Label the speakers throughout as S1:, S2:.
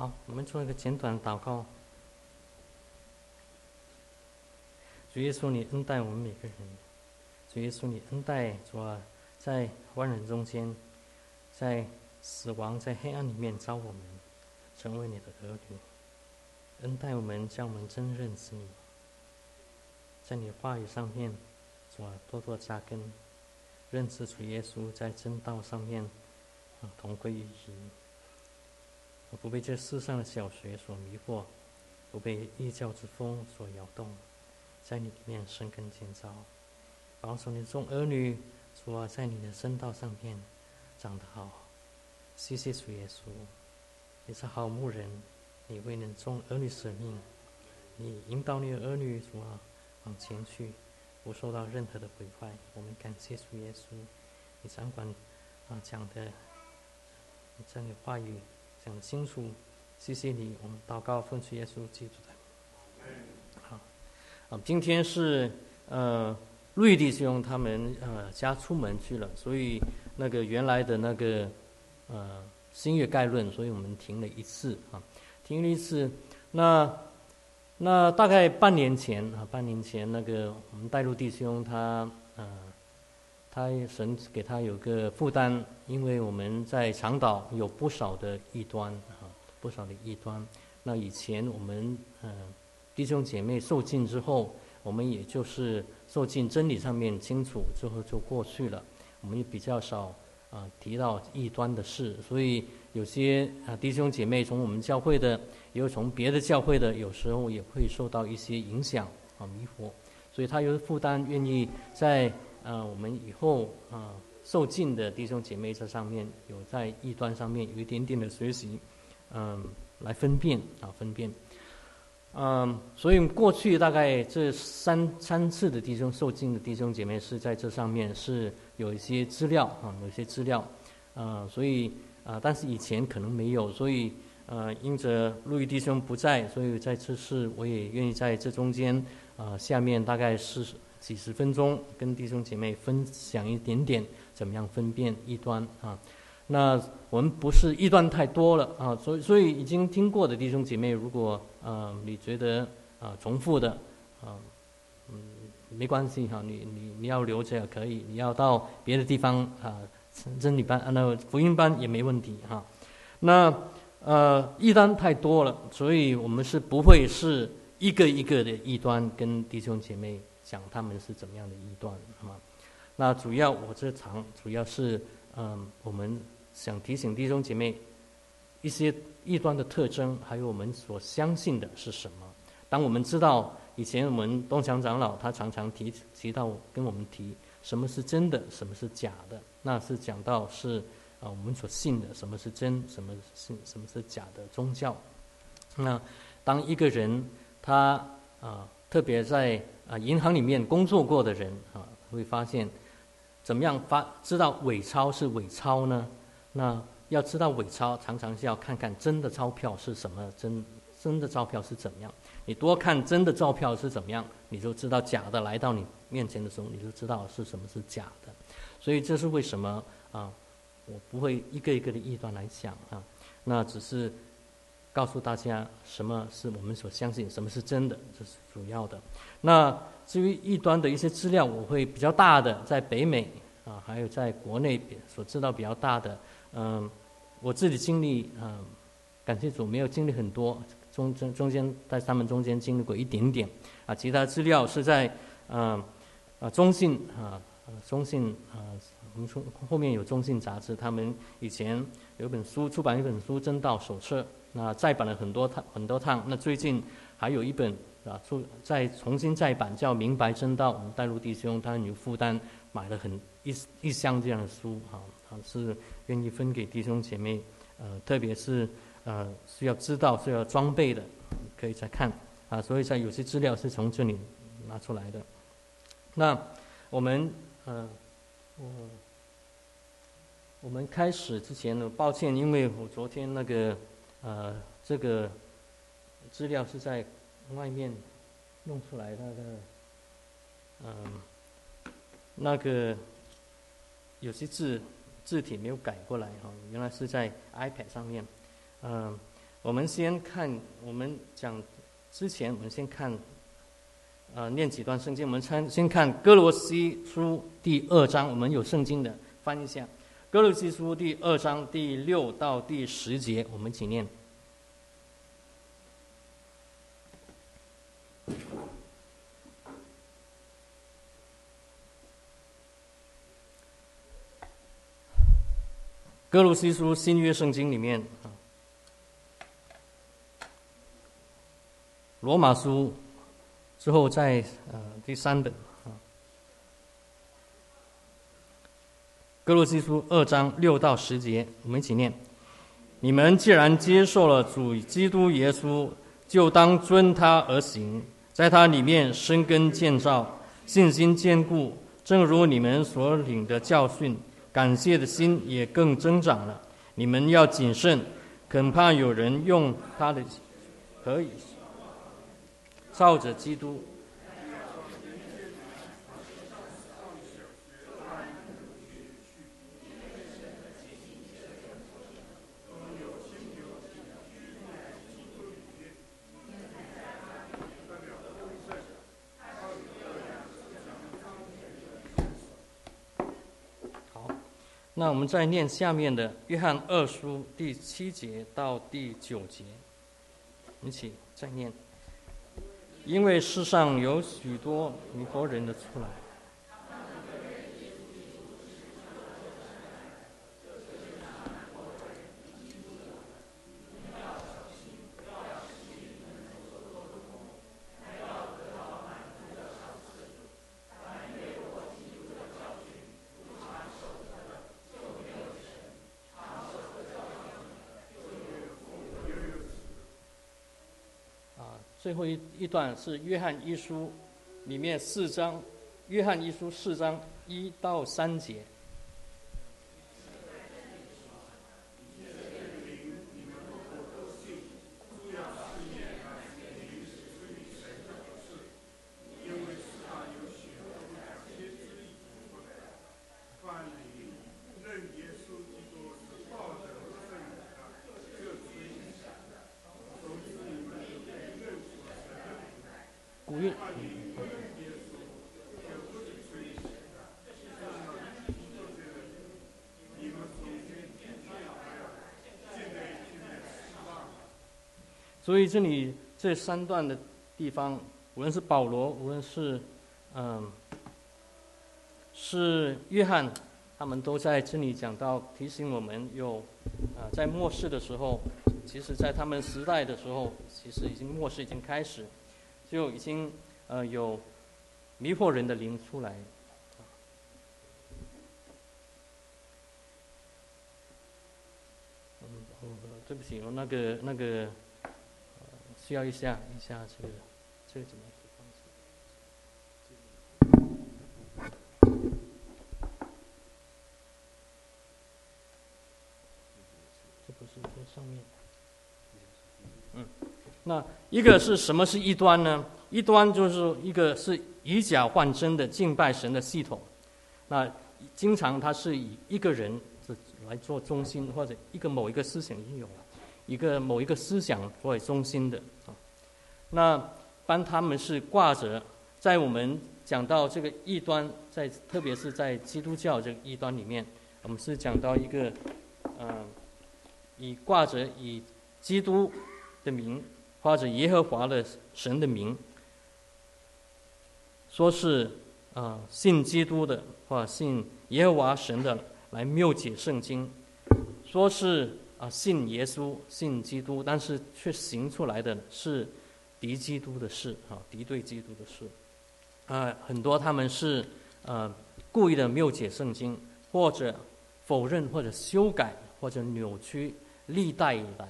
S1: 好，我们做一个简短的祷告。主耶稣，你恩待我们每个人。主耶稣，你恩待主啊，在万人中间，在死亡在黑暗里面招我们，成为你的儿女。恩待我们，将我们真认识你，在你话语上面，主啊，多多扎根，认识主耶稣在真道上面啊，同归于一。我不被这世上的小学所迷惑，不被异教之风所摇动，在你里面生根建造，保守你众儿女，主啊，在你的圣道上面长得好。谢谢主耶稣，你是好牧人，你为人众儿女舍命，你引导你的儿女主啊往前去，不受到任何的毁坏。我们感谢主耶稣，你掌管啊讲的这样的话语。讲清楚，谢谢你。我们祷告奉主耶稣基督的。好，啊，今天是呃，瑞弟兄他们呃家出门去了，所以那个原来的那个呃新月概论，所以我们停了一次啊，停了一次。那那大概半年前啊，半年前那个我们带路弟兄他呃。他神给他有个负担，因为我们在长岛有不少的异端啊，不少的异端。那以前我们嗯弟兄姐妹受尽之后，我们也就是受尽真理上面清楚之后就过去了，我们也比较少啊提到异端的事。所以有些啊弟兄姐妹从我们教会的，也有从别的教会的，有时候也会受到一些影响啊迷惑，所以他有负担，愿意在。呃，我们以后啊，受尽的弟兄姐妹在上面有在异端上面有一点点的学习，嗯，来分辨啊，分辨，嗯，所以过去大概这三三次的弟兄受尽的弟兄姐妹是在这上面是有一些资料啊，有一些资料，啊，所以啊，但是以前可能没有，所以呃，因着陆毅弟兄不在，所以在这次我也愿意在这中间啊，下面大概是。几十分钟，跟弟兄姐妹分享一点点怎么样分辨异端啊？那我们不是异端太多了啊，所以所以已经听过的弟兄姐妹，如果呃你觉得啊重复的啊嗯没关系哈，你你你要留着也可以，你要到别的地方啊真理班啊那福音班也没问题哈。那呃异端太多了，所以我们是不会是一个一个的异端跟弟兄姐妹。讲他们是怎么样的一段，啊？那主要我这场主要是，嗯，我们想提醒弟兄姐妹一些异端的特征，还有我们所相信的是什么。当我们知道以前我们东强长老他常常提提到跟我们提什么是真的，什么是假的，那是讲到是啊我们所信的什么是真，什么是什么是假的宗教。那当一个人他啊特别在啊，银行里面工作过的人啊，会发现，怎么样发知道伪钞是伪钞呢？那要知道伪钞，常常是要看看真的钞票是什么，真真的钞票是怎么样。你多看真的钞票是怎么样，你就知道假的来到你面前的时候，你就知道是什么是假的。所以这是为什么啊？我不会一个一个的异端来讲啊，那只是告诉大家什么是我们所相信，什么是真的，这是主要的。那至于异端的一些资料，我会比较大的，在北美啊，还有在国内所知道比较大的，嗯，我自己经历啊，感谢主没有经历很多，中中中间在他们中间经历过一点点，啊，其他资料是在嗯啊中信啊中信啊，我们说后面有中信杂志，他们以前有本书出版一本书《真道手册》，那再版了很多趟很多趟，那最近还有一本。啊，出再重新再版叫《明白真道》，我们带入弟兄他有负担买了很一一箱这样的书，哈，啊是愿意分给弟兄姐妹，呃，特别是呃需要知道需要装备的，可以再看，啊，所以在有些资料是从这里拿出来的。那我们呃，我我们开始之前呢，抱歉，因为我昨天那个呃这个资料是在。外面弄出来那个，嗯，那个有些字字体没有改过来哈，原来是在 iPad 上面，嗯，我们先看，我们讲之前，我们先看，呃，念几段圣经。我们先先看哥罗西书第二章，我们有圣经的，翻一下。哥罗西书第二章第六到第十节，我们一起念。哥罗西书新约圣经里面，罗马书之后在呃第三本啊，哥罗西书二章六到十节，我们一起念：你们既然接受了主基督耶稣，就当遵他而行，在他里面生根建造，信心坚固，正如你们所领的教训。感谢的心也更增长了。你们要谨慎，恐怕有人用他的可以照着基督。那我们再念下面的《约翰二书》第七节到第九节，一起再念。因为世上有许多迷惑人的出来。最后一一段是《约翰一书》里面四章，《约翰一书》四章一到三节。所以这里这三段的地方，无论是保罗，无论是嗯，是约翰，他们都在这里讲到提醒我们，有啊，在末世的时候，其实在他们时代的时候，其实已经末世已经开始，就已经呃有迷惑人的灵出来。嗯，对不起，那个那个。需要一下一下这个这个怎么？这不是这上面？嗯，那一个是什么是异端呢？异端就是一个是以假换真的敬拜神的系统。那经常它是以一个人是来做中心，或者一个某一个思想应用了。一个某一个思想作为中心的啊，那当他们是挂着，在我们讲到这个异端，在特别是在基督教这个异端里面，我们是讲到一个，嗯，以挂着以基督的名或者耶和华的神的名，说是啊信基督的或信耶和华神的来谬解圣经，说是。啊，信耶稣，信基督，但是却行出来的是敌基督的事，啊，敌对基督的事。啊，很多他们是呃故意的谬解圣经，或者否认，或者修改，或者扭曲历代以来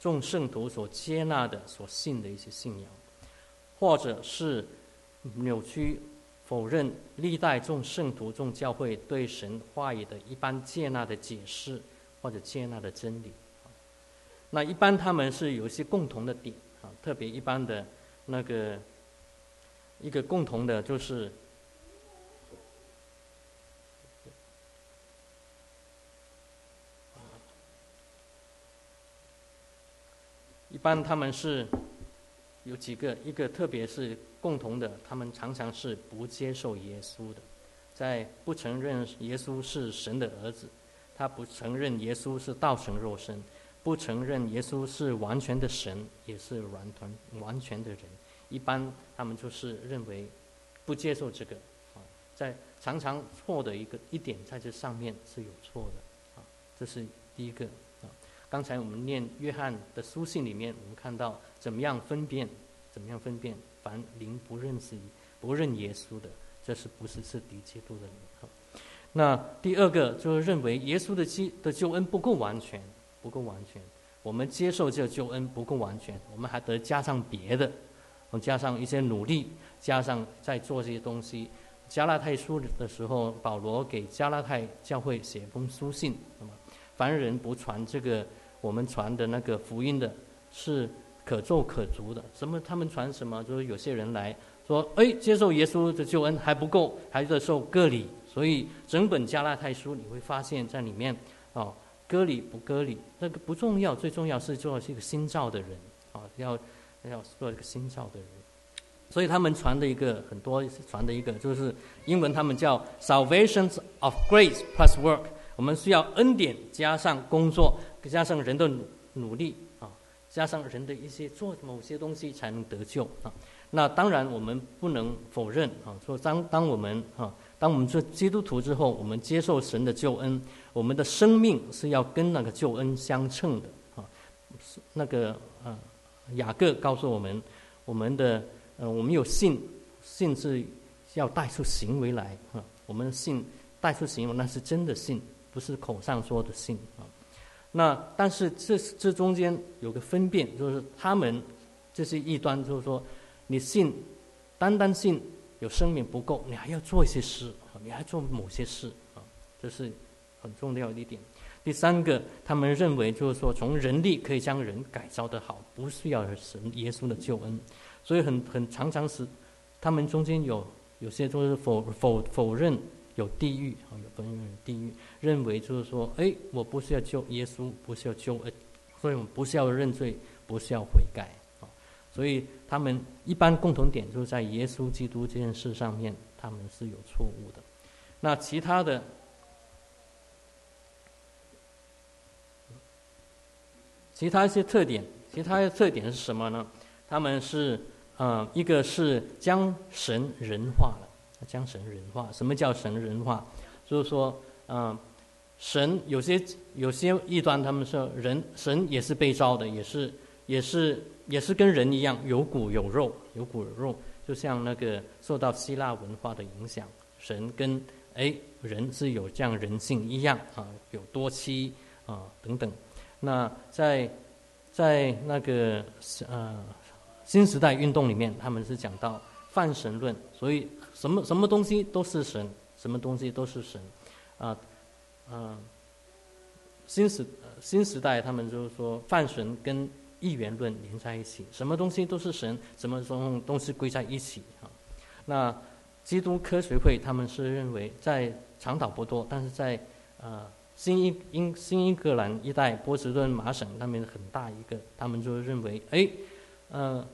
S1: 众圣徒所接纳的、所信的一些信仰，或者是扭曲否认历代众圣徒、众教会对神话语的一般接纳的解释。或者接纳的真理，那一般他们是有一些共同的点啊，特别一般的那个一个共同的就是一般他们是有几个，一个特别是共同的，他们常常是不接受耶稣的，在不承认耶稣是神的儿子，他不承认耶稣是道成肉身，不承认耶稣是完全的神，也是完全完全的人。一般他们就是认为不接受这个啊，在常常错的一个一点在这上面是有错的啊，这是第一个。啊刚才我们念约翰的书信里面，我们看到怎么样分辨，怎么样分辨凡灵不认识、不认耶稣的，这是不是是敌基督的灵？那第二个就是认为耶稣的基的救恩不够完全，不够完全。我们接受这个救恩不够完全，我们还得加上别的，加上一些努力，加上在做这些东西。加拉太书的时候，保罗给加拉太教会写封书信，那么凡人不传这个。我们传的那个福音的，是可做可足的。什么？他们传什么？就是有些人来说，哎，接受耶稣的救恩还不够，还得受割礼。所以整本加拉太书你会发现在里面，哦，割礼不割礼那个不重要，最重要是做一个新造的人，啊，要要做一个新造的人。所以他们传的一个很多传的一个就是英文，他们叫 salvation of grace plus work。我们需要恩典加上工作。加上人的努努力啊，加上人的一些做某些东西才能得救啊。那当然我们不能否认啊，说当当我们啊，当我们做基督徒之后，我们接受神的救恩，我们的生命是要跟那个救恩相称的啊。那个啊，雅各告诉我们，我们的呃，我们有信，信是要带出行为来啊。我们信带出行为，那是真的信，不是口上说的信啊。那但是这这中间有个分辨，就是他们这些异端，就是说你信，单单信有生命不够，你还要做一些事，你还做某些事啊，这是很重要的一点。第三个，他们认为就是说从人力可以将人改造的好，不需要神耶稣的救恩，所以很很常常是他们中间有有些就是否否否认。有地狱啊，有分地狱，认为就是说，哎，我不是要救耶稣，不是要救恩，所以我们不是要认罪，不是要悔改。所以他们一般共同点就是在耶稣基督这件事上面，他们是有错误的。那其他的，其他一些特点，其他的特点是什么呢？他们是，嗯，一个是将神人化了。将神人化，什么叫神人化？就是说，嗯，神有些有些异端，他们说人神也是被造的，也是也是也是跟人一样有骨有肉，有骨有肉，就像那个受到希腊文化的影响，神跟哎人是有这样人性一样啊，有多妻啊等等。那在在那个呃新时代运动里面，他们是讲到泛神论，所以。什么什么东西都是神，什么东西都是神，啊，啊，新时新时代他们就是说泛神跟一元论连在一起，什么东西都是神，什么东东西归在一起啊。那基督科学会他们是认为在长岛不多，但是在呃新英英新英格兰一带波士顿麻省那边很大一个，他们就认为哎，嗯。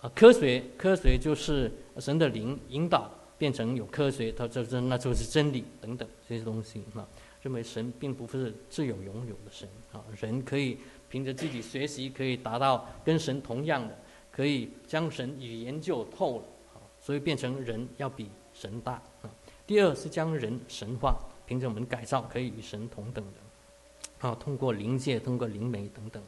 S1: 啊，科学，科学就是神的灵引导变成有科学，它就是那就是真理等等这些东西啊。认为神并不是自有拥有的神啊，人可以凭着自己学习，可以达到跟神同样的，可以将神与研究透了，所以变成人要比神大啊。第二是将人神化，凭着我们改造可以与神同等的啊，通过灵界，通过灵媒等等。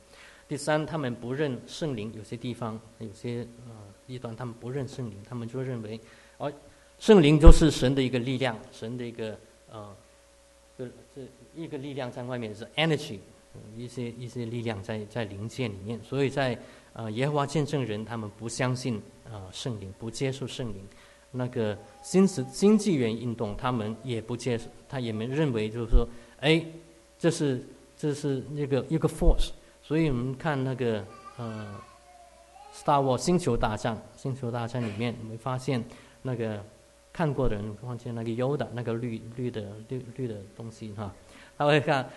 S1: 第三，他们不认圣灵，有些地方有些呃异端，他们不认圣灵，他们就认为，哦，圣灵就是神的一个力量，神的一个呃，这这一个力量在外面是 energy，一些一些力量在在灵界里面，所以在呃耶和华见证人他们不相信啊圣灵，不接受圣灵，那个新时新纪元运动他们也不接受，他也没认为就是说，哎，这是这是那个一个 force。所以我们看那个呃《Star Wars》星球大战，星球大战里面，你会发现那个看过的人，发现那个 Yoda 那个绿绿的绿绿的东西哈，他会看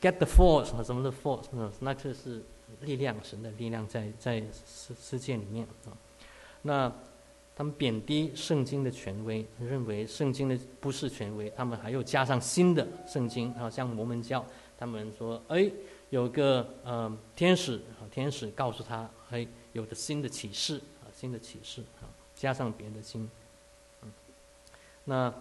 S1: get the force 啊，什么的 force，那就是力量，神的力量在在世世界里面啊。那他们贬低圣经的权威，认为圣经的不是权威，他们还有加上新的圣经啊，像摩门教，他们说，哎，有个呃天使啊，天使告诉他，哎，有的新的启示啊，新的启示啊，加上别人的经，嗯，那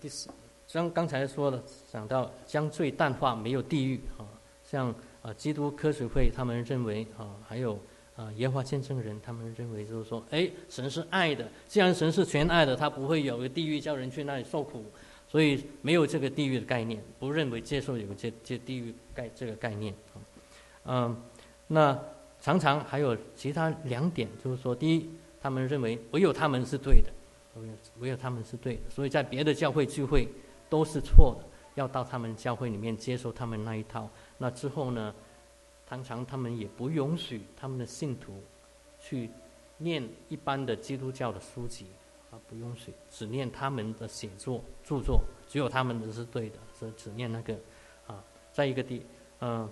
S1: 第四。像刚才说的，讲到将罪淡化，没有地狱啊。像啊，基督科学会他们认为啊，还有啊，耶和华见证人他们认为就是说，哎，神是爱的，既然神是全爱的，他不会有个地狱叫人去那里受苦，所以没有这个地狱的概念，不认为接受有这这地狱概这个概念啊。嗯，那常常还有其他两点，就是说，第一，他们认为唯有他们是对的，唯有唯有他们是对的，所以在别的教会聚会。都是错的，要到他们教会里面接受他们那一套。那之后呢，常常他们也不允许他们的信徒去念一般的基督教的书籍啊，不允许，只念他们的写作著作，只有他们的是对的，是只念那个啊。在一个地，嗯，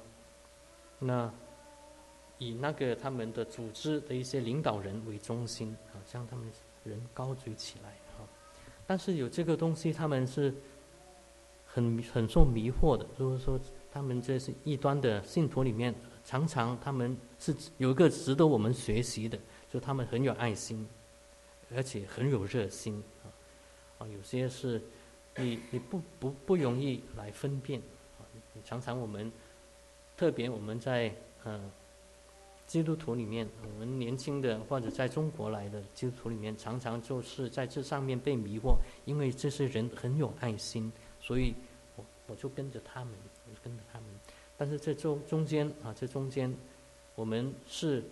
S1: 那以那个他们的组织的一些领导人为中心啊，将他们人高举起来啊。但是有这个东西，他们是。很很受迷惑的，就是说，他们这是异端的信徒里面，常常他们是有一个值得我们学习的，就他们很有爱心，而且很有热心啊啊，有些是你你不不不容易来分辨啊，常常我们特别我们在嗯基督徒里面，我们年轻的或者在中国来的基督徒里面，常常就是在这上面被迷惑，因为这些人很有爱心。所以，我就跟着他们，我就跟着他们。但是这中中间啊，这中间，我们是，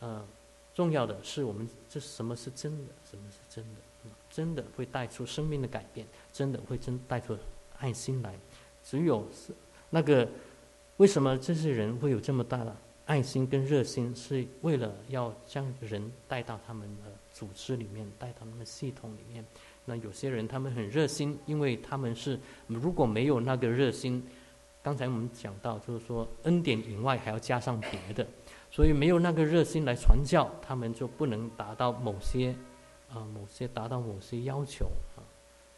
S1: 呃，重要的是我们这什么是真的，什么是真的？真的会带出生命的改变，真的会真带出爱心来。只有是那个，为什么这些人会有这么大的爱心跟热心？是为了要将人带到他们的组织里面，带到他们系统里面。那有些人他们很热心，因为他们是如果没有那个热心，刚才我们讲到就是说恩典以外还要加上别的，所以没有那个热心来传教，他们就不能达到某些啊某些达到某些要求啊，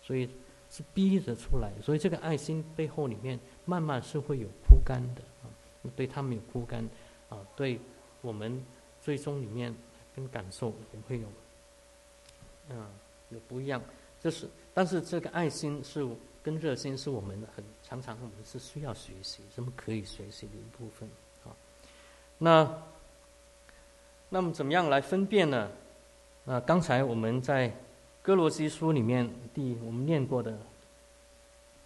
S1: 所以是逼着出来，所以这个爱心背后里面慢慢是会有枯干的啊，对他们有枯干啊，对我们最终里面跟感受也会有啊。有不一样，就是，但是这个爱心是跟热心是我们很常常我们是需要学习，什么可以学习的一部分啊。那那么怎么样来分辨呢？那刚才我们在哥罗西书里面第我们念过的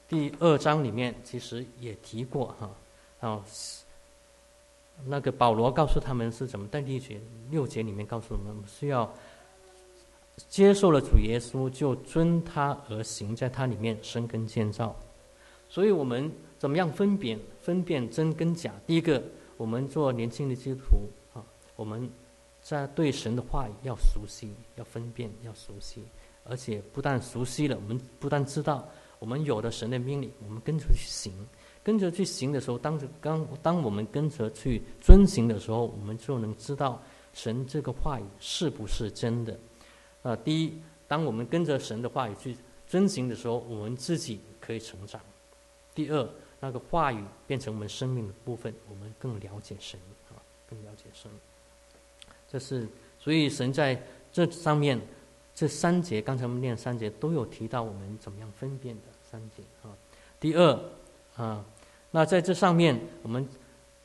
S1: 第二章里面，其实也提过哈，啊，那个保罗告诉他们是怎么在第节六节里面告诉我们需要。接受了主耶稣，就遵他而行，在他里面生根建造。所以，我们怎么样分辨分辨真跟假？第一个，我们做年轻的基督徒啊，我们在对神的话语要熟悉，要分辨，要熟悉。而且不但熟悉了，我们不但知道我们有的神的命令，我们跟着去行。跟着去行的时候，当着刚当我们跟着去遵行的时候，我们就能知道神这个话语是不是真的。啊，第一，当我们跟着神的话语去遵行的时候，我们自己可以成长；第二，那个话语变成我们生命的部分，我们更了解神啊，更了解神。这是所以神在这上面这三节，刚才我们念三节都有提到我们怎么样分辨的三节啊。第二啊，那在这上面，我们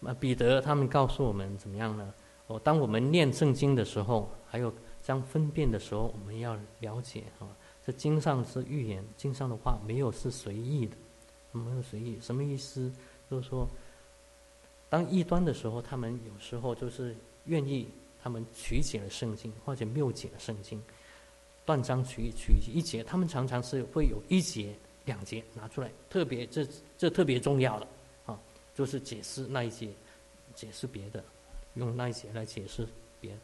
S1: 啊彼得他们告诉我们怎么样呢？哦，当我们念圣经的时候，还有。将分辨的时候，我们要了解啊，这经上是预言，经上的话没有是随意的，没有随意，什么意思？就是说，当异端的时候，他们有时候就是愿意，他们曲解了圣经，或者谬解了圣经，断章取义，取一节，他们常常是会有一节、两节拿出来，特别这这特别重要的啊，就是解释那一节，解释别的，用那一节来解释别的。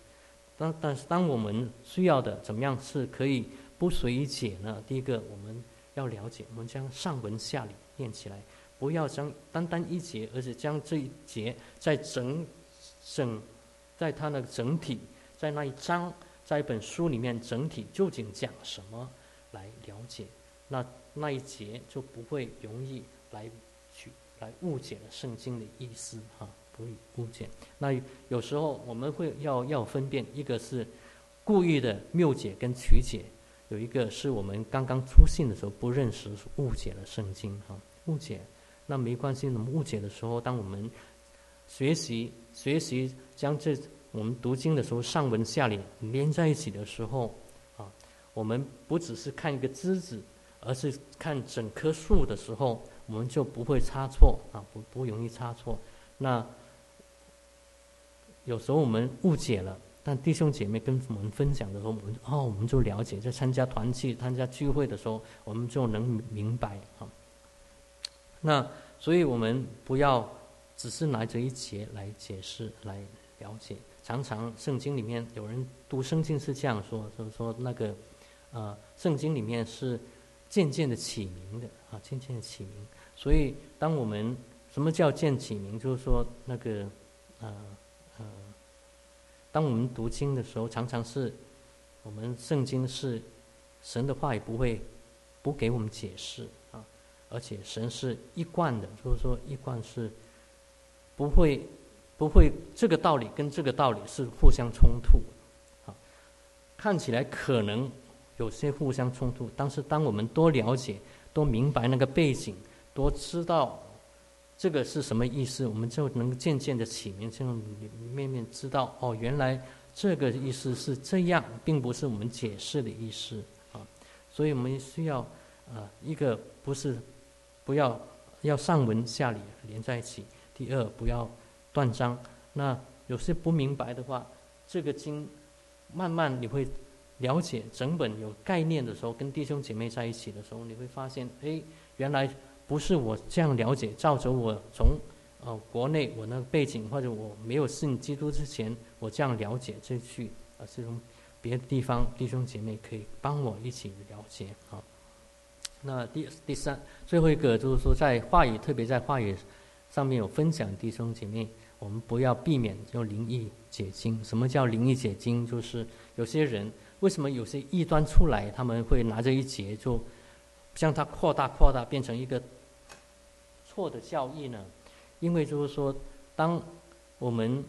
S1: 但但是，当我们需要的怎么样是可以不随意解呢？第一个，我们要了解，我们将上文下理念起来，不要将单单一节，而是将这一节在整整在它的整体，在那一章，在一本书里面整体究竟讲什么来了解，那那一节就不会容易来去来误解了圣经的意思哈，不会误解。那有时候我们会要要分辨，一个是故意的谬解跟曲解。有一个是我们刚刚出信的时候不认识，误解了圣经哈，误解，那没关系。那么误解的时候，当我们学习学习将这我们读经的时候上文下理连在一起的时候，啊，我们不只是看一个枝子，而是看整棵树的时候，我们就不会差错啊，不不容易差错。那有时候我们误解了。但弟兄姐妹跟我们分享的时候，我们哦，我们就了解，在参加团契、参加聚会的时候，我们就能明白啊。那所以，我们不要只是拿着一节来解释、来了解。常常圣经里面有人读圣经是这样说，就是说那个呃，圣经里面是渐渐的起名的啊，渐渐的起名。所以，当我们什么叫渐起名？就是说那个呃。当我们读经的时候，常常是我们圣经是神的话，也不会不给我们解释啊。而且神是一贯的，就是说一贯是不会不会这个道理跟这个道理是互相冲突啊。看起来可能有些互相冲突，但是当我们多了解、多明白那个背景，多知道。这个是什么意思？我们就能渐渐的起名，这样面面知道哦，原来这个意思是这样，并不是我们解释的意思啊。所以我们需要啊，一个不是不要要上文下理连在一起。第二，不要断章。那有些不明白的话，这个经慢慢你会了解整本有概念的时候，跟弟兄姐妹在一起的时候，你会发现，哎，原来。不是我这样了解，照着我从呃国内我那个背景，或者我没有信基督之前，我这样了解这句，而是从别的地方弟兄姐妹可以帮我一起了解啊。那第第三最后一个就是说，在话语，特别在话语上面有分享弟兄姐妹，我们不要避免用灵异解经。什么叫灵异解经？就是有些人为什么有些异端出来，他们会拿着一节就将它扩大扩大，变成一个。错的教义呢？因为就是说，当我们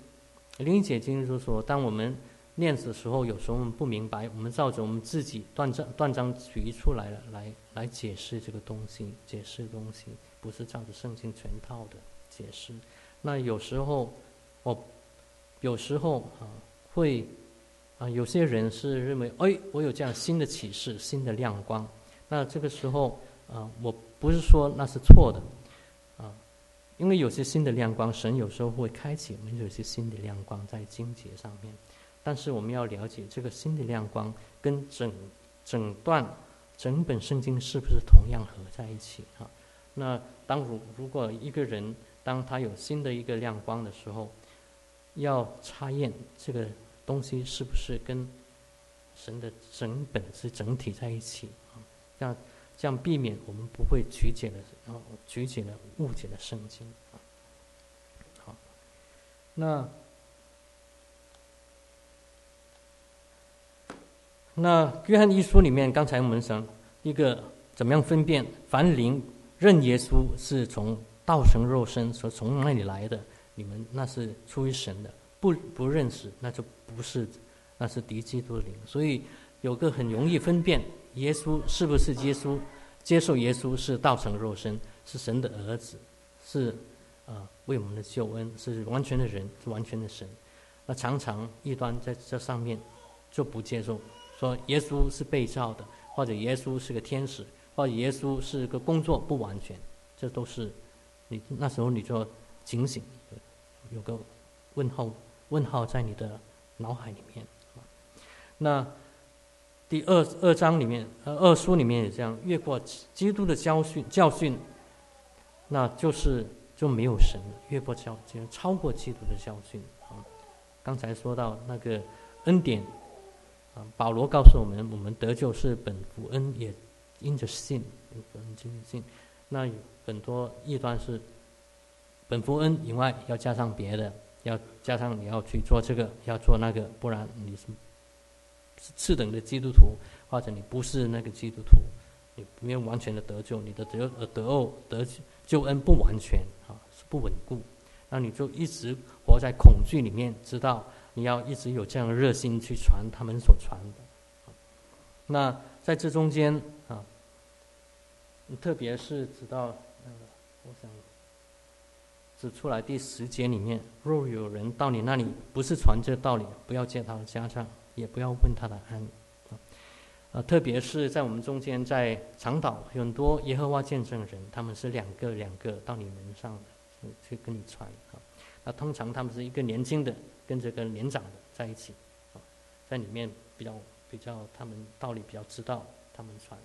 S1: 灵解经就是说，当我们念的时候，有时候我们不明白，我们照着我们自己断章断章取义出来了，来来解释这个东西，解释东西不是照着圣经全套的解释。那有时候，我有时候啊会啊有些人是认为，哎，我有这样新的启示，新的亮光。那这个时候啊，我不是说那是错的。啊因为有些新的亮光，神有时候会开启我们有些新的亮光在经节上面，但是我们要了解这个新的亮光跟整整段整本圣经是不是同样合在一起啊？那当如如果一个人当他有新的一个亮光的时候，要查验这个东西是不是跟神的整本是整体在一起啊？要。这样避免我们不会曲解了，然后曲解了、误解了圣经。好，那那约翰一书里面，刚才我们讲一个怎么样分辨凡灵认耶稣是从道成肉身，说从那里来的，你们那是出于神的；不不认识，那就不是，那是敌基督的灵。所以有个很容易分辨。耶稣是不是耶稣？接受耶稣是道成肉身，是神的儿子，是啊为我们的救恩，是完全的人，是完全的神。那常常异端在这上面就不接受，说耶稣是被造的，或者耶稣是个天使，或者耶稣是个工作不完全，这都是你那时候你就警醒，有个问号问号在你的脑海里面。那。第二二章里面，呃，二书里面也这样，越过基督的教训教训，那就是就没有神了。越过教，就超过基督的教训啊。刚才说到那个恩典啊，保罗告诉我们，我们得救是本福恩，也因着信，因着信。那有很多异端是本福恩以外要加上别的，要加上你要去做这个，要做那个，不然你是次等的基督徒，或者你不是那个基督徒，你没有完全的得救，你的得呃得救得救恩不完全啊，是不稳固，那你就一直活在恐惧里面，知道你要一直有这样的热心去传他们所传的。那在这中间啊，特别是直到那个，我想指出来第十节里面，若有人到你那里不是传这道理，不要见他的家长，也不要问他的安。啊，特别是在我们中间，在长岛很多耶和华见证人，他们是两个两个到你门上的，去跟你传啊。那通常他们是一个年轻的跟这个年长的在一起，啊，在里面比较。比较他们道理比较知道，他们传。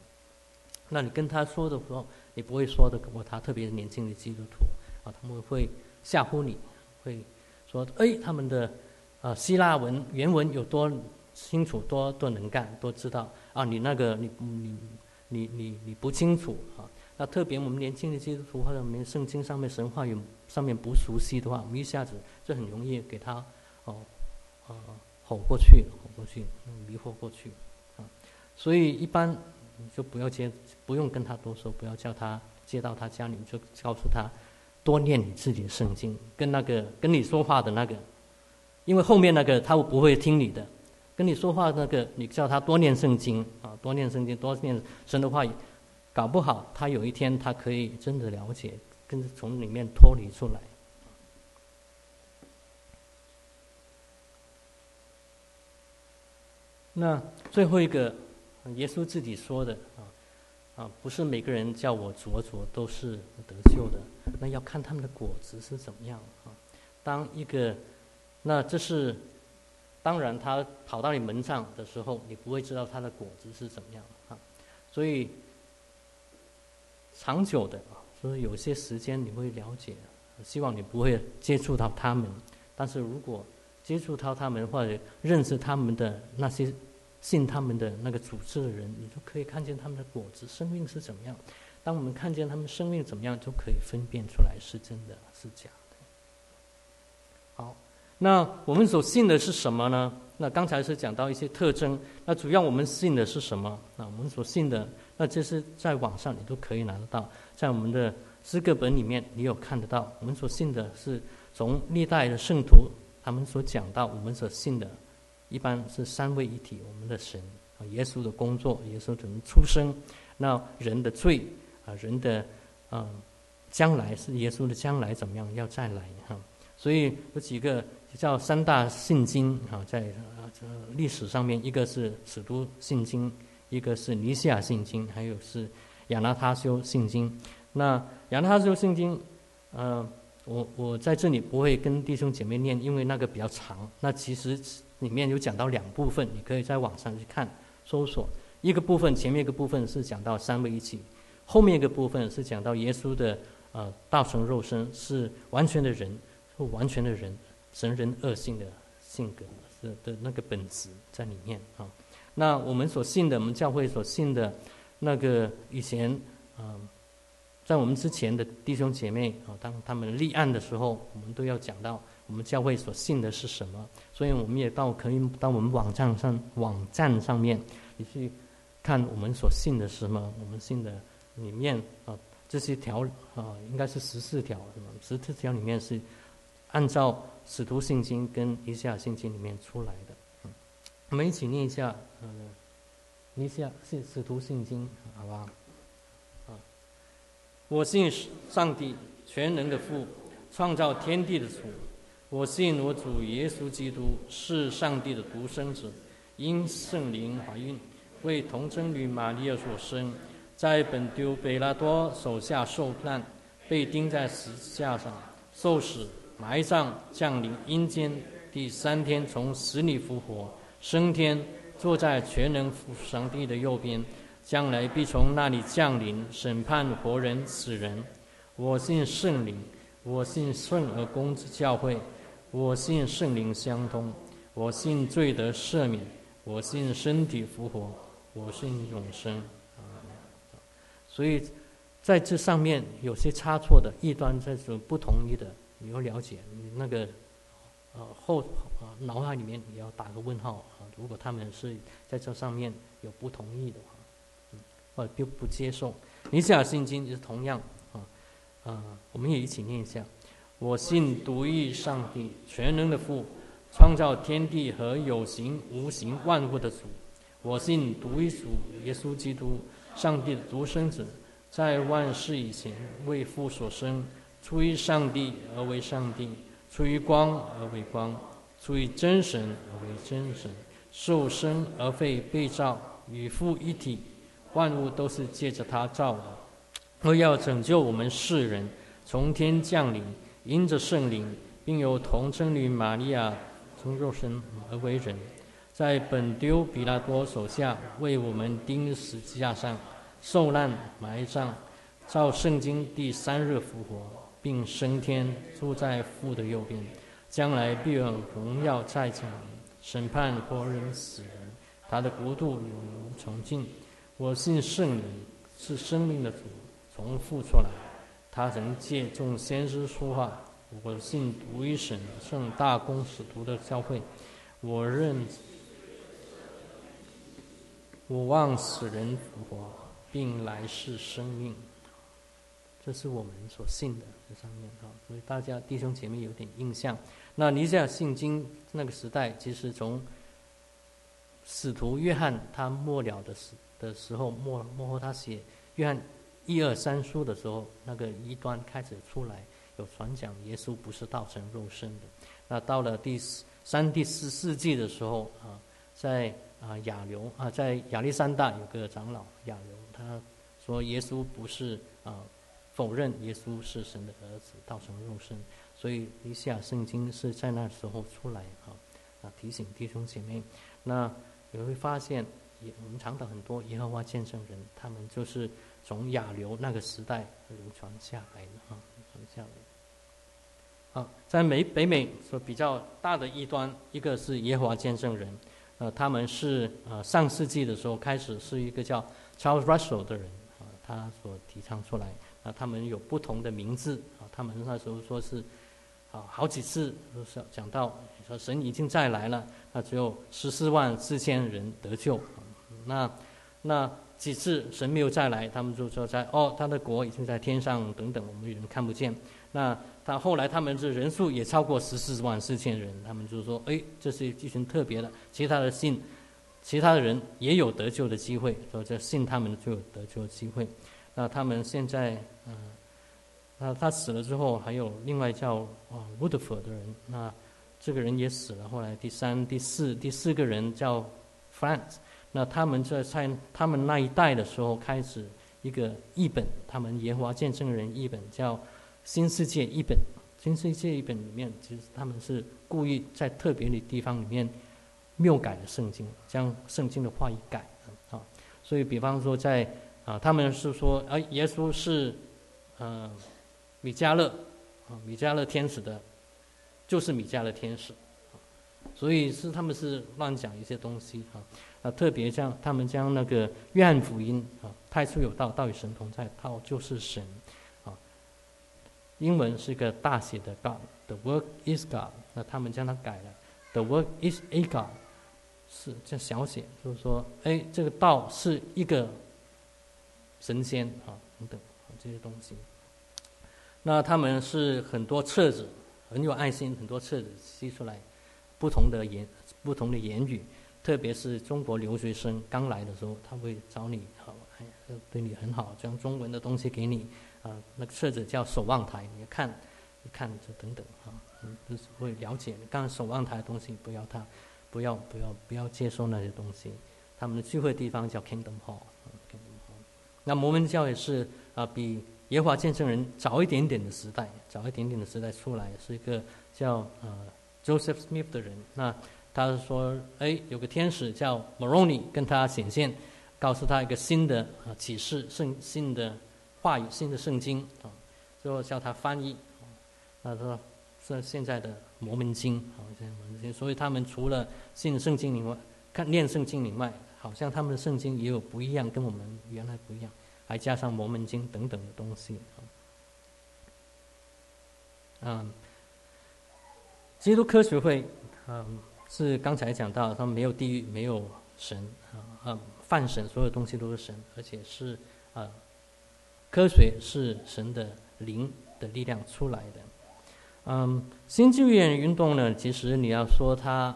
S1: 那你跟他说的时候，你不会说的我他特别年轻的基督徒啊，他们会吓唬你，会说哎他们的啊希腊文原文有多清楚，多多能干，多知道啊你那个你你你你你不清楚啊。那特别我们年轻的基督徒或者我们圣经上面神话有上面不熟悉的话，我们一下子就很容易给他哦哦。吼过去，吼过去，迷惑过去，啊，所以一般就不要接，不用跟他多说，不要叫他接到他家里，就告诉他多念你自己的圣经，跟那个跟你说话的那个，因为后面那个他不会听你的，跟你说话那个，你叫他多念圣经啊，多念圣经，多念神的话，搞不好他有一天他可以真的了解，跟从里面脱离出来。那最后一个，耶稣自己说的啊，啊，不是每个人叫我主主都是得救的，那要看他们的果子是怎么样啊。当一个，那这是，当然他跑到你门上的时候，你不会知道他的果子是怎么样啊。所以长久的啊，所以有些时间你会了解，希望你不会接触到他们，但是如果接触到他们或者认识他们的那些。信他们的那个组织的人，你就可以看见他们的果子，生命是怎么样。当我们看见他们生命怎么样，就可以分辨出来是真的是假的。好，那我们所信的是什么呢？那刚才是讲到一些特征，那主要我们信的是什么？那我们所信的，那这是在网上你都可以拿得到，在我们的诗歌本里面你有看得到。我们所信的是从历代的圣徒他们所讲到我们所信的。一般是三位一体，我们的神啊，耶稣的工作，耶稣怎么出生？那人的罪啊，人的嗯，将来是耶稣的将来怎么样要再来哈？所以有几个叫三大圣经啊，在啊历史上面，一个是使徒信经，一个是尼西亚信经，还有是亚纳他修信经。那亚纳他修信经，呃，我我在这里不会跟弟兄姐妹念，因为那个比较长。那其实。里面有讲到两部分，你可以在网上去看搜索。一个部分前面一个部分是讲到三位一体，后面一个部分是讲到耶稣的呃道成肉身是完全的人，完全的人，神人恶性的性格是的那个本质在里面啊。那我们所信的，我们教会所信的，那个以前啊，在我们之前的弟兄姐妹啊，当他们立案的时候，我们都要讲到。我们教会所信的是什么？所以我们也到可以到我们网站上网站上面，你去看我们所信的是什么。我们信的里面啊，这些条啊，应该是十四条，是吗？十四条里面是按照使徒信经跟尼西亚信经里面出来的。我们一起念一下，呃，尼西亚使徒信经，好吧？啊，我信上帝全能的父，创造天地的主。我信我主耶稣基督是上帝的独生子，因圣灵怀孕，为童贞女玛利亚所生，在本丢贝拉多手下受难，被钉在十字架上，受死、埋葬、降临阴间，第三天从死里复活，升天，坐在全能父上帝的右边，将来必从那里降临审判活人死人。我信圣灵，我信圣而公之教会。我信圣灵相通，我信罪得赦免，我信身体复活，我信永生。所以在这上面有些差错的异端，在这不同意的，你要了解，你那个呃后啊脑海里面你要打个问号啊。如果他们是在这上面有不同意的话，嗯，或者不不接受，尼西亚信经也是同样啊啊，我们也一起念一下：我信独一上帝，全能的父，创造天地和有形无形万物的主。我信独一主耶稣基督，上帝的独生子。在万事以前，为父所生，出于上帝而为上帝，出于光而为光，出于真神而为真神，受生而非被造，与父一体，万物都是借着他造的。而要拯救我们世人，从天降临，因着圣灵，并由童贞女玛利亚从肉身而为人，在本丢比拉多手下为我们钉死架上。受难埋葬，照圣经第三日复活，并升天，住在父的右边，将来必有荣耀在场，审判活人死人。他的国度永无穷尽。我信圣灵是生命的主，从父出来，他曾借众先知说话。我信独一神圣大公使徒的教会。我认，我望死人复活。并来世生命，这是我们所信的这上面啊，所以大家弟兄姐妹有点印象。那尼西亚信经那个时代，其实从使徒约翰他末了的时的时候，末末后他写约翰一二三书的时候，那个一端开始出来，有传讲耶稣不是道成肉身的。那到了第三、第四世纪的时候啊，在啊亚流啊，在亚历山大有个长老亚流。他说：“耶稣不是啊，否认耶稣是神的儿子，道成肉身。所以以下圣经是在那时候出来啊啊，提醒弟兄姐妹。那你会发现，也我们常到很多耶和华见证人，他们就是从亚流那个时代流传下来的啊，流传下来。啊，在美北美说比较大的一端，一个是耶和华见证人，呃，他们是呃上世纪的时候开始是一个叫。Charles Russell 的人啊，他所提倡出来啊，他们有不同的名字啊，他们那时候说是啊，好几次都是讲到说神已经再来了，那只有十四万四千人得救，那那几次神没有再来，他们就说在哦，他的国已经在天上等等，我们人看不见。那他后来他们这人数也超过十四万四千人，他们就说哎，这是一群特别的，其他的信。其他的人也有得救的机会，说这信他们就有得救的机会。那他们现在，嗯，那他死了之后，还有另外叫啊 Woodford 的人，那这个人也死了。后来第三、第四、第四个人叫 Franz，那他们在在他们那一代的时候开始一个译本，他们耶和华见证人译本叫《新世界译本》。新世界译本里面，其实他们是故意在特别的地方里面。谬改了圣经，将圣经的话一改啊，所以比方说在啊，他们是说啊，耶稣是呃米迦勒啊，米迦勒天使的，就是米迦勒天使，所以是他们是乱讲一些东西啊啊，特别像他们将那个约翰福音啊，太初有道，道与神同在，道就是神啊，英文是一个大写的 God，The Word is God，那他们将它改了，The Word is a God。是这小写，就是说，哎，这个道是一个神仙啊，等等这些东西。那他们是很多册子，很有爱心，很多册子吸出来，不同的言，不同的言语，特别是中国留学生刚来的时候，他会找你，好，哎，对你很好，将中文的东西给你，啊，那个册子叫守望台，你看，你看这等等啊，嗯，就是会了解。刚刚守望台的东西不要他。不要不要不要接受那些东西。他们的聚会地方叫 Kingdom Hall。那摩门教也是啊，比耶华见证人早一点点的时代，早一点点的时代出来，是一个叫呃 Joseph Smith 的人。那他说，哎，有个天使叫 Moroni 跟他显现，告诉他一个新的啊启示，圣新的话语，新的圣经啊，最后叫他翻译。那他说是现在的。摩门经，啊，现在摩门经，所以他们除了信圣经以外，看念圣经以外，好像他们的圣经也有不一样，跟我们原来不一样。还加上摩门经等等的东西嗯，基督科学会，嗯，是刚才讲到，他们没有地狱，没有神啊，啊，泛神，所有东西都是神，而且是啊，科学是神的灵的力量出来的。嗯，新纪元运动呢，其实你要说它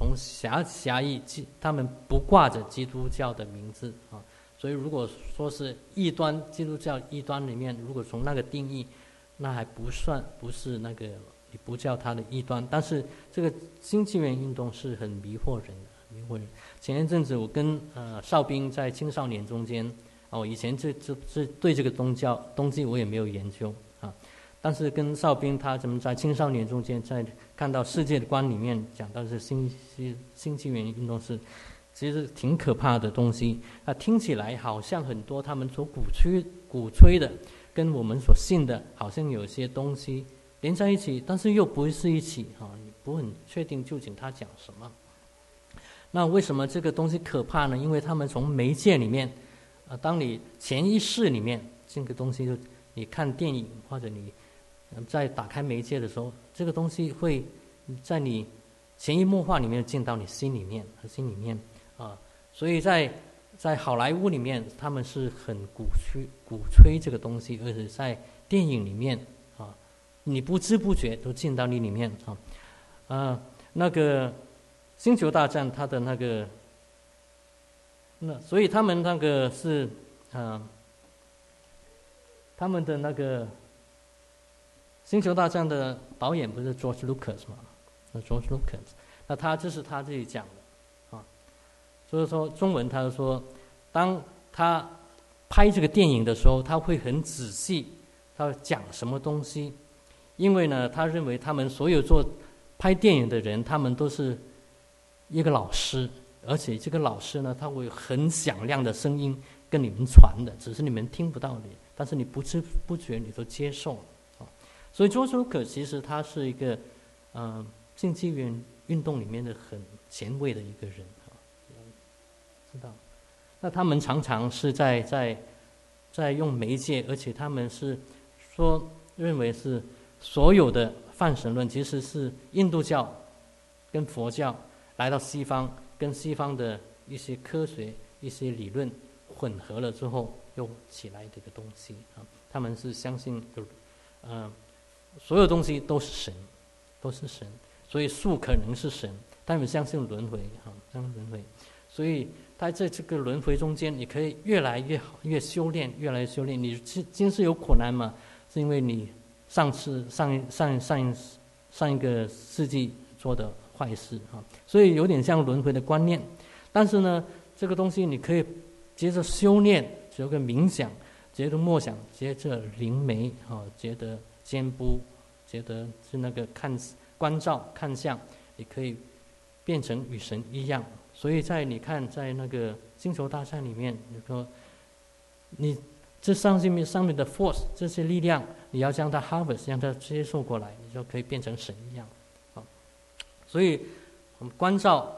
S1: 从狭狭义，他们不挂着基督教的名字啊，所以如果说是异端基督教异端里面，如果从那个定义，那还不算不是那个你不叫它的异端，但是这个新纪元运动是很迷惑人的，迷惑人。前一阵子我跟呃哨兵在青少年中间，哦，以前这这这对这个宗教东西我也没有研究。但是跟哨兵他怎么在青少年中间，在看到世界的观里面讲到是新新新纪元运动是，其实挺可怕的东西。啊，听起来好像很多他们所鼓吹鼓吹的，跟我们所信的，好像有些东西连在一起，但是又不是一起啊，你不很确定究竟他讲什么。那为什么这个东西可怕呢？因为他们从媒介里面，啊，当你潜意识里面这个东西就你看电影或者你。在打开媒介的时候，这个东西会在你潜移默化里面进到你心里面和心里面啊，所以在在好莱坞里面，他们是很鼓吹鼓吹这个东西，而且在电影里面啊，你不知不觉都进到你里面啊，啊，那个星球大战它的那个，那所以他们那个是啊，他们的那个。星球大战的导演不是 George Lucas 吗？那 George Lucas，那他这是他自己讲的，啊，所以说中文他说，当他拍这个电影的时候，他会很仔细，他讲什么东西，因为呢，他认为他们所有做拍电影的人，他们都是一个老师，而且这个老师呢，他会很响亮的声音跟你们传的，只是你们听不到的，但是你不知不觉你都接受了。所以，卓舒可其实他是一个，嗯，竞技运运动里面的很前卫的一个人啊，知道？那他们常常是在在在用媒介，而且他们是说认为是所有的泛神论其实是印度教跟佛教来到西方，跟西方的一些科学一些理论混合了之后又起来的一个东西啊。他们是相信有，嗯。所有东西都是神，都是神，所以树可能是神，但你相信轮回，哈，相信轮回，所以他在这个轮回中间，你可以越来越好，越修炼，越来越修炼。你今今世有苦难嘛？是因为你上次上上上上一个世纪做的坏事，哈，所以有点像轮回的观念。但是呢，这个东西你可以接着修炼，接着冥想，接着默想，接着灵媒，哈，觉得。肩部觉得是那个看关照看相，也可以变成与神一样。所以在你看，在那个星球大战里面，你说你这上面上面的 force 这些力量，你要将它 harvest，让它接受过来，你就可以变成神一样。啊，所以我们关照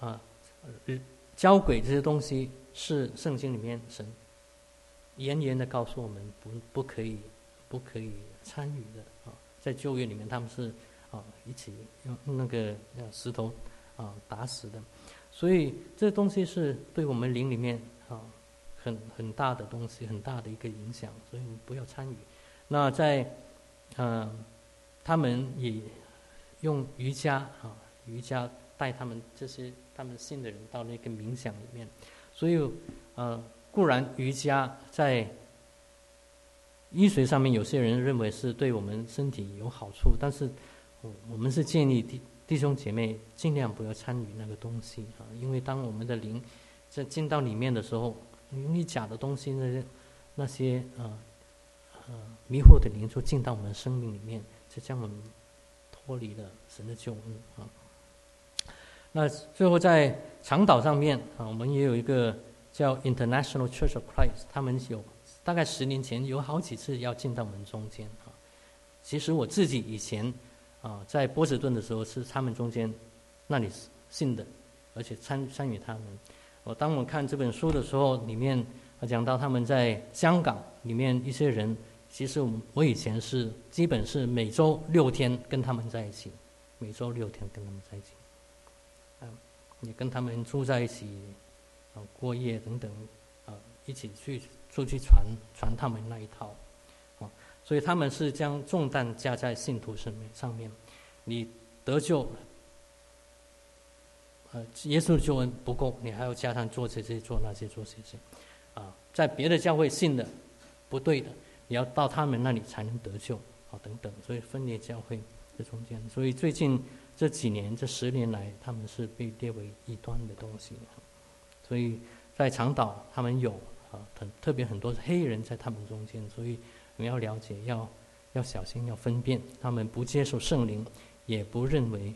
S1: 啊，交轨这些东西是圣经里面神严严的告诉我们，不不可以，不可以。参与的啊，在旧约里面，他们是啊一起用那个石头啊打死的，所以这东西是对我们灵里面啊很很大的东西，很大的一个影响，所以不要参与。那在嗯，他们也用瑜伽啊，瑜伽带他们这些他们信的人到那个冥想里面，所以呃，固然瑜伽在。医学上面有些人认为是对我们身体有好处，但是我我们是建议弟弟兄姐妹尽量不要参与那个东西啊，因为当我们的灵在进到里面的时候，因为假的东西那些那些呃呃迷惑的灵就进到我们生命里面，就将我们脱离了神的救恩啊。那最后在长岛上面啊，我们也有一个叫 International Church of Christ，他们有。大概十年前有好几次要进到我们中间啊。其实我自己以前啊在波士顿的时候是他们中间那里信的，而且参参与他们。我当我看这本书的时候，里面，讲到他们在香港里面一些人，其实我以前是基本是每周六天跟他们在一起，每周六天跟他们在一起，啊，也跟他们住在一起，啊，过夜等等，啊，一起去出去传传他们那一套，啊，所以他们是将重担加在信徒身面上面，你得救。呃，耶稣的救恩不够，你还要加上做这些、做那些、做这些，啊，在别的教会信的不对的，你要到他们那里才能得救，啊，等等，所以分裂教会在中间。所以最近这几年、这十年来，他们是被列为异端的东西。所以在长岛，他们有啊，很特别很多黑人在他们中间，所以你要了解，要要小心，要分辨，他们不接受圣灵，也不认为。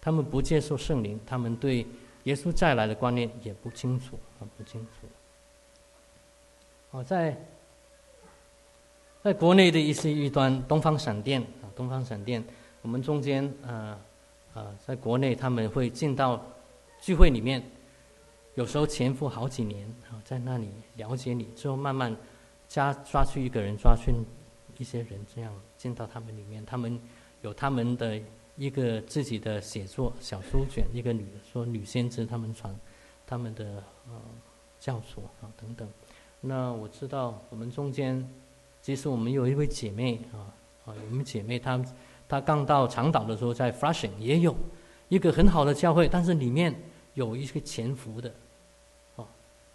S1: 他们不接受圣灵，他们对耶稣再来的观念也不清楚啊，不清楚。哦，在在国内的一些异端，东方闪电啊，东方闪电，我们中间啊啊，在国内他们会进到聚会里面，有时候潜伏好几年啊，在那里了解你，之后慢慢加抓去一个人，抓去一些人，这样进到他们里面，他们有他们的。一个自己的写作小书卷，一个女的说女先知他们传他们的呃教所啊等等。那我知道我们中间，其实我们有一位姐妹啊啊，我们姐妹她她刚到长岛的时候，在 Flushing 也有一个很好的教会，但是里面有一个潜伏的，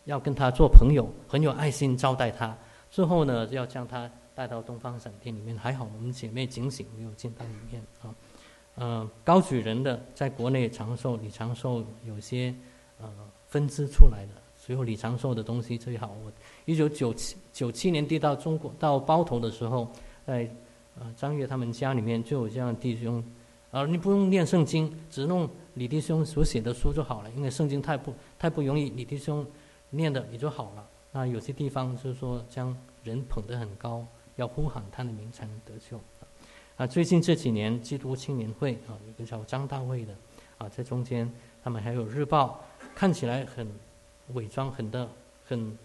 S1: 要跟她做朋友，很有爱心招待她。之后呢，要将她带到东方闪电里面，还好我们姐妹警醒，没有进到里面啊。呃，高举人的在国内长寿，李长寿有些呃分支出来的，随后李长寿的东西最好。我一九九七九七年递到中国到包头的时候，在呃张悦他们家里面就有这样弟兄，啊，你不用念圣经，只弄李弟兄所写的书就好了，因为圣经太不太不容易，李弟兄念的也就好了。那有些地方就是说将人捧得很高，要呼喊他的名才能得救。啊，最近这几年，基督青年会啊，有个叫张大卫的，啊，在中间，他们还有日报，看起来很伪装，很的很，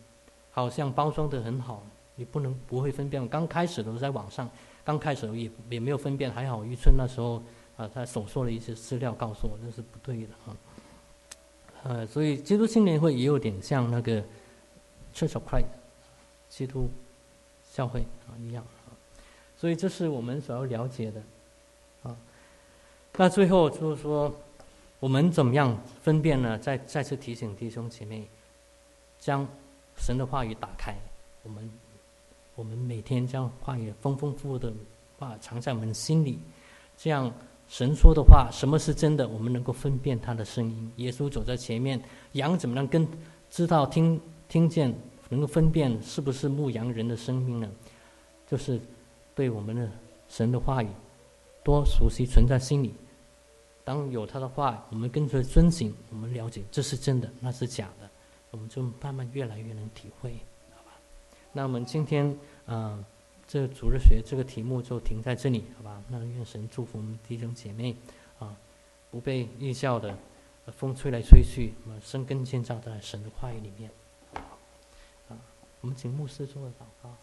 S1: 好像包装的很好，你不能不会分辨。刚开始的时候在网上，刚开始也也没有分辨，还好玉春那时候啊，他手说了一些资料告诉我，那是不对的啊。呃，所以基督青年会也有点像那个 Church of Christ，基督教会啊一样啊。所以这是我们所要了解的，啊，那最后就是说，我们怎么样分辨呢？再再次提醒弟兄姐妹，将神的话语打开，我们我们每天将话语丰丰富富的话藏在我们心里，这样神说的话什么是真的，我们能够分辨他的声音。耶稣走在前面，羊怎么能跟知道听听见，能够分辨是不是牧羊人的声音呢？就是。对我们的神的话语多熟悉存在心里，当有他的话，我们跟着遵行，我们了解这是真的，那是假的，我们就慢慢越来越能体会，好吧？那我们今天啊，这主日学这个题目就停在这里，好吧？那愿神祝福我们弟兄姐妹啊，不被异教的风吹来吹去，我们生根建造在神的话语里面，啊，我们请牧师做个祷告。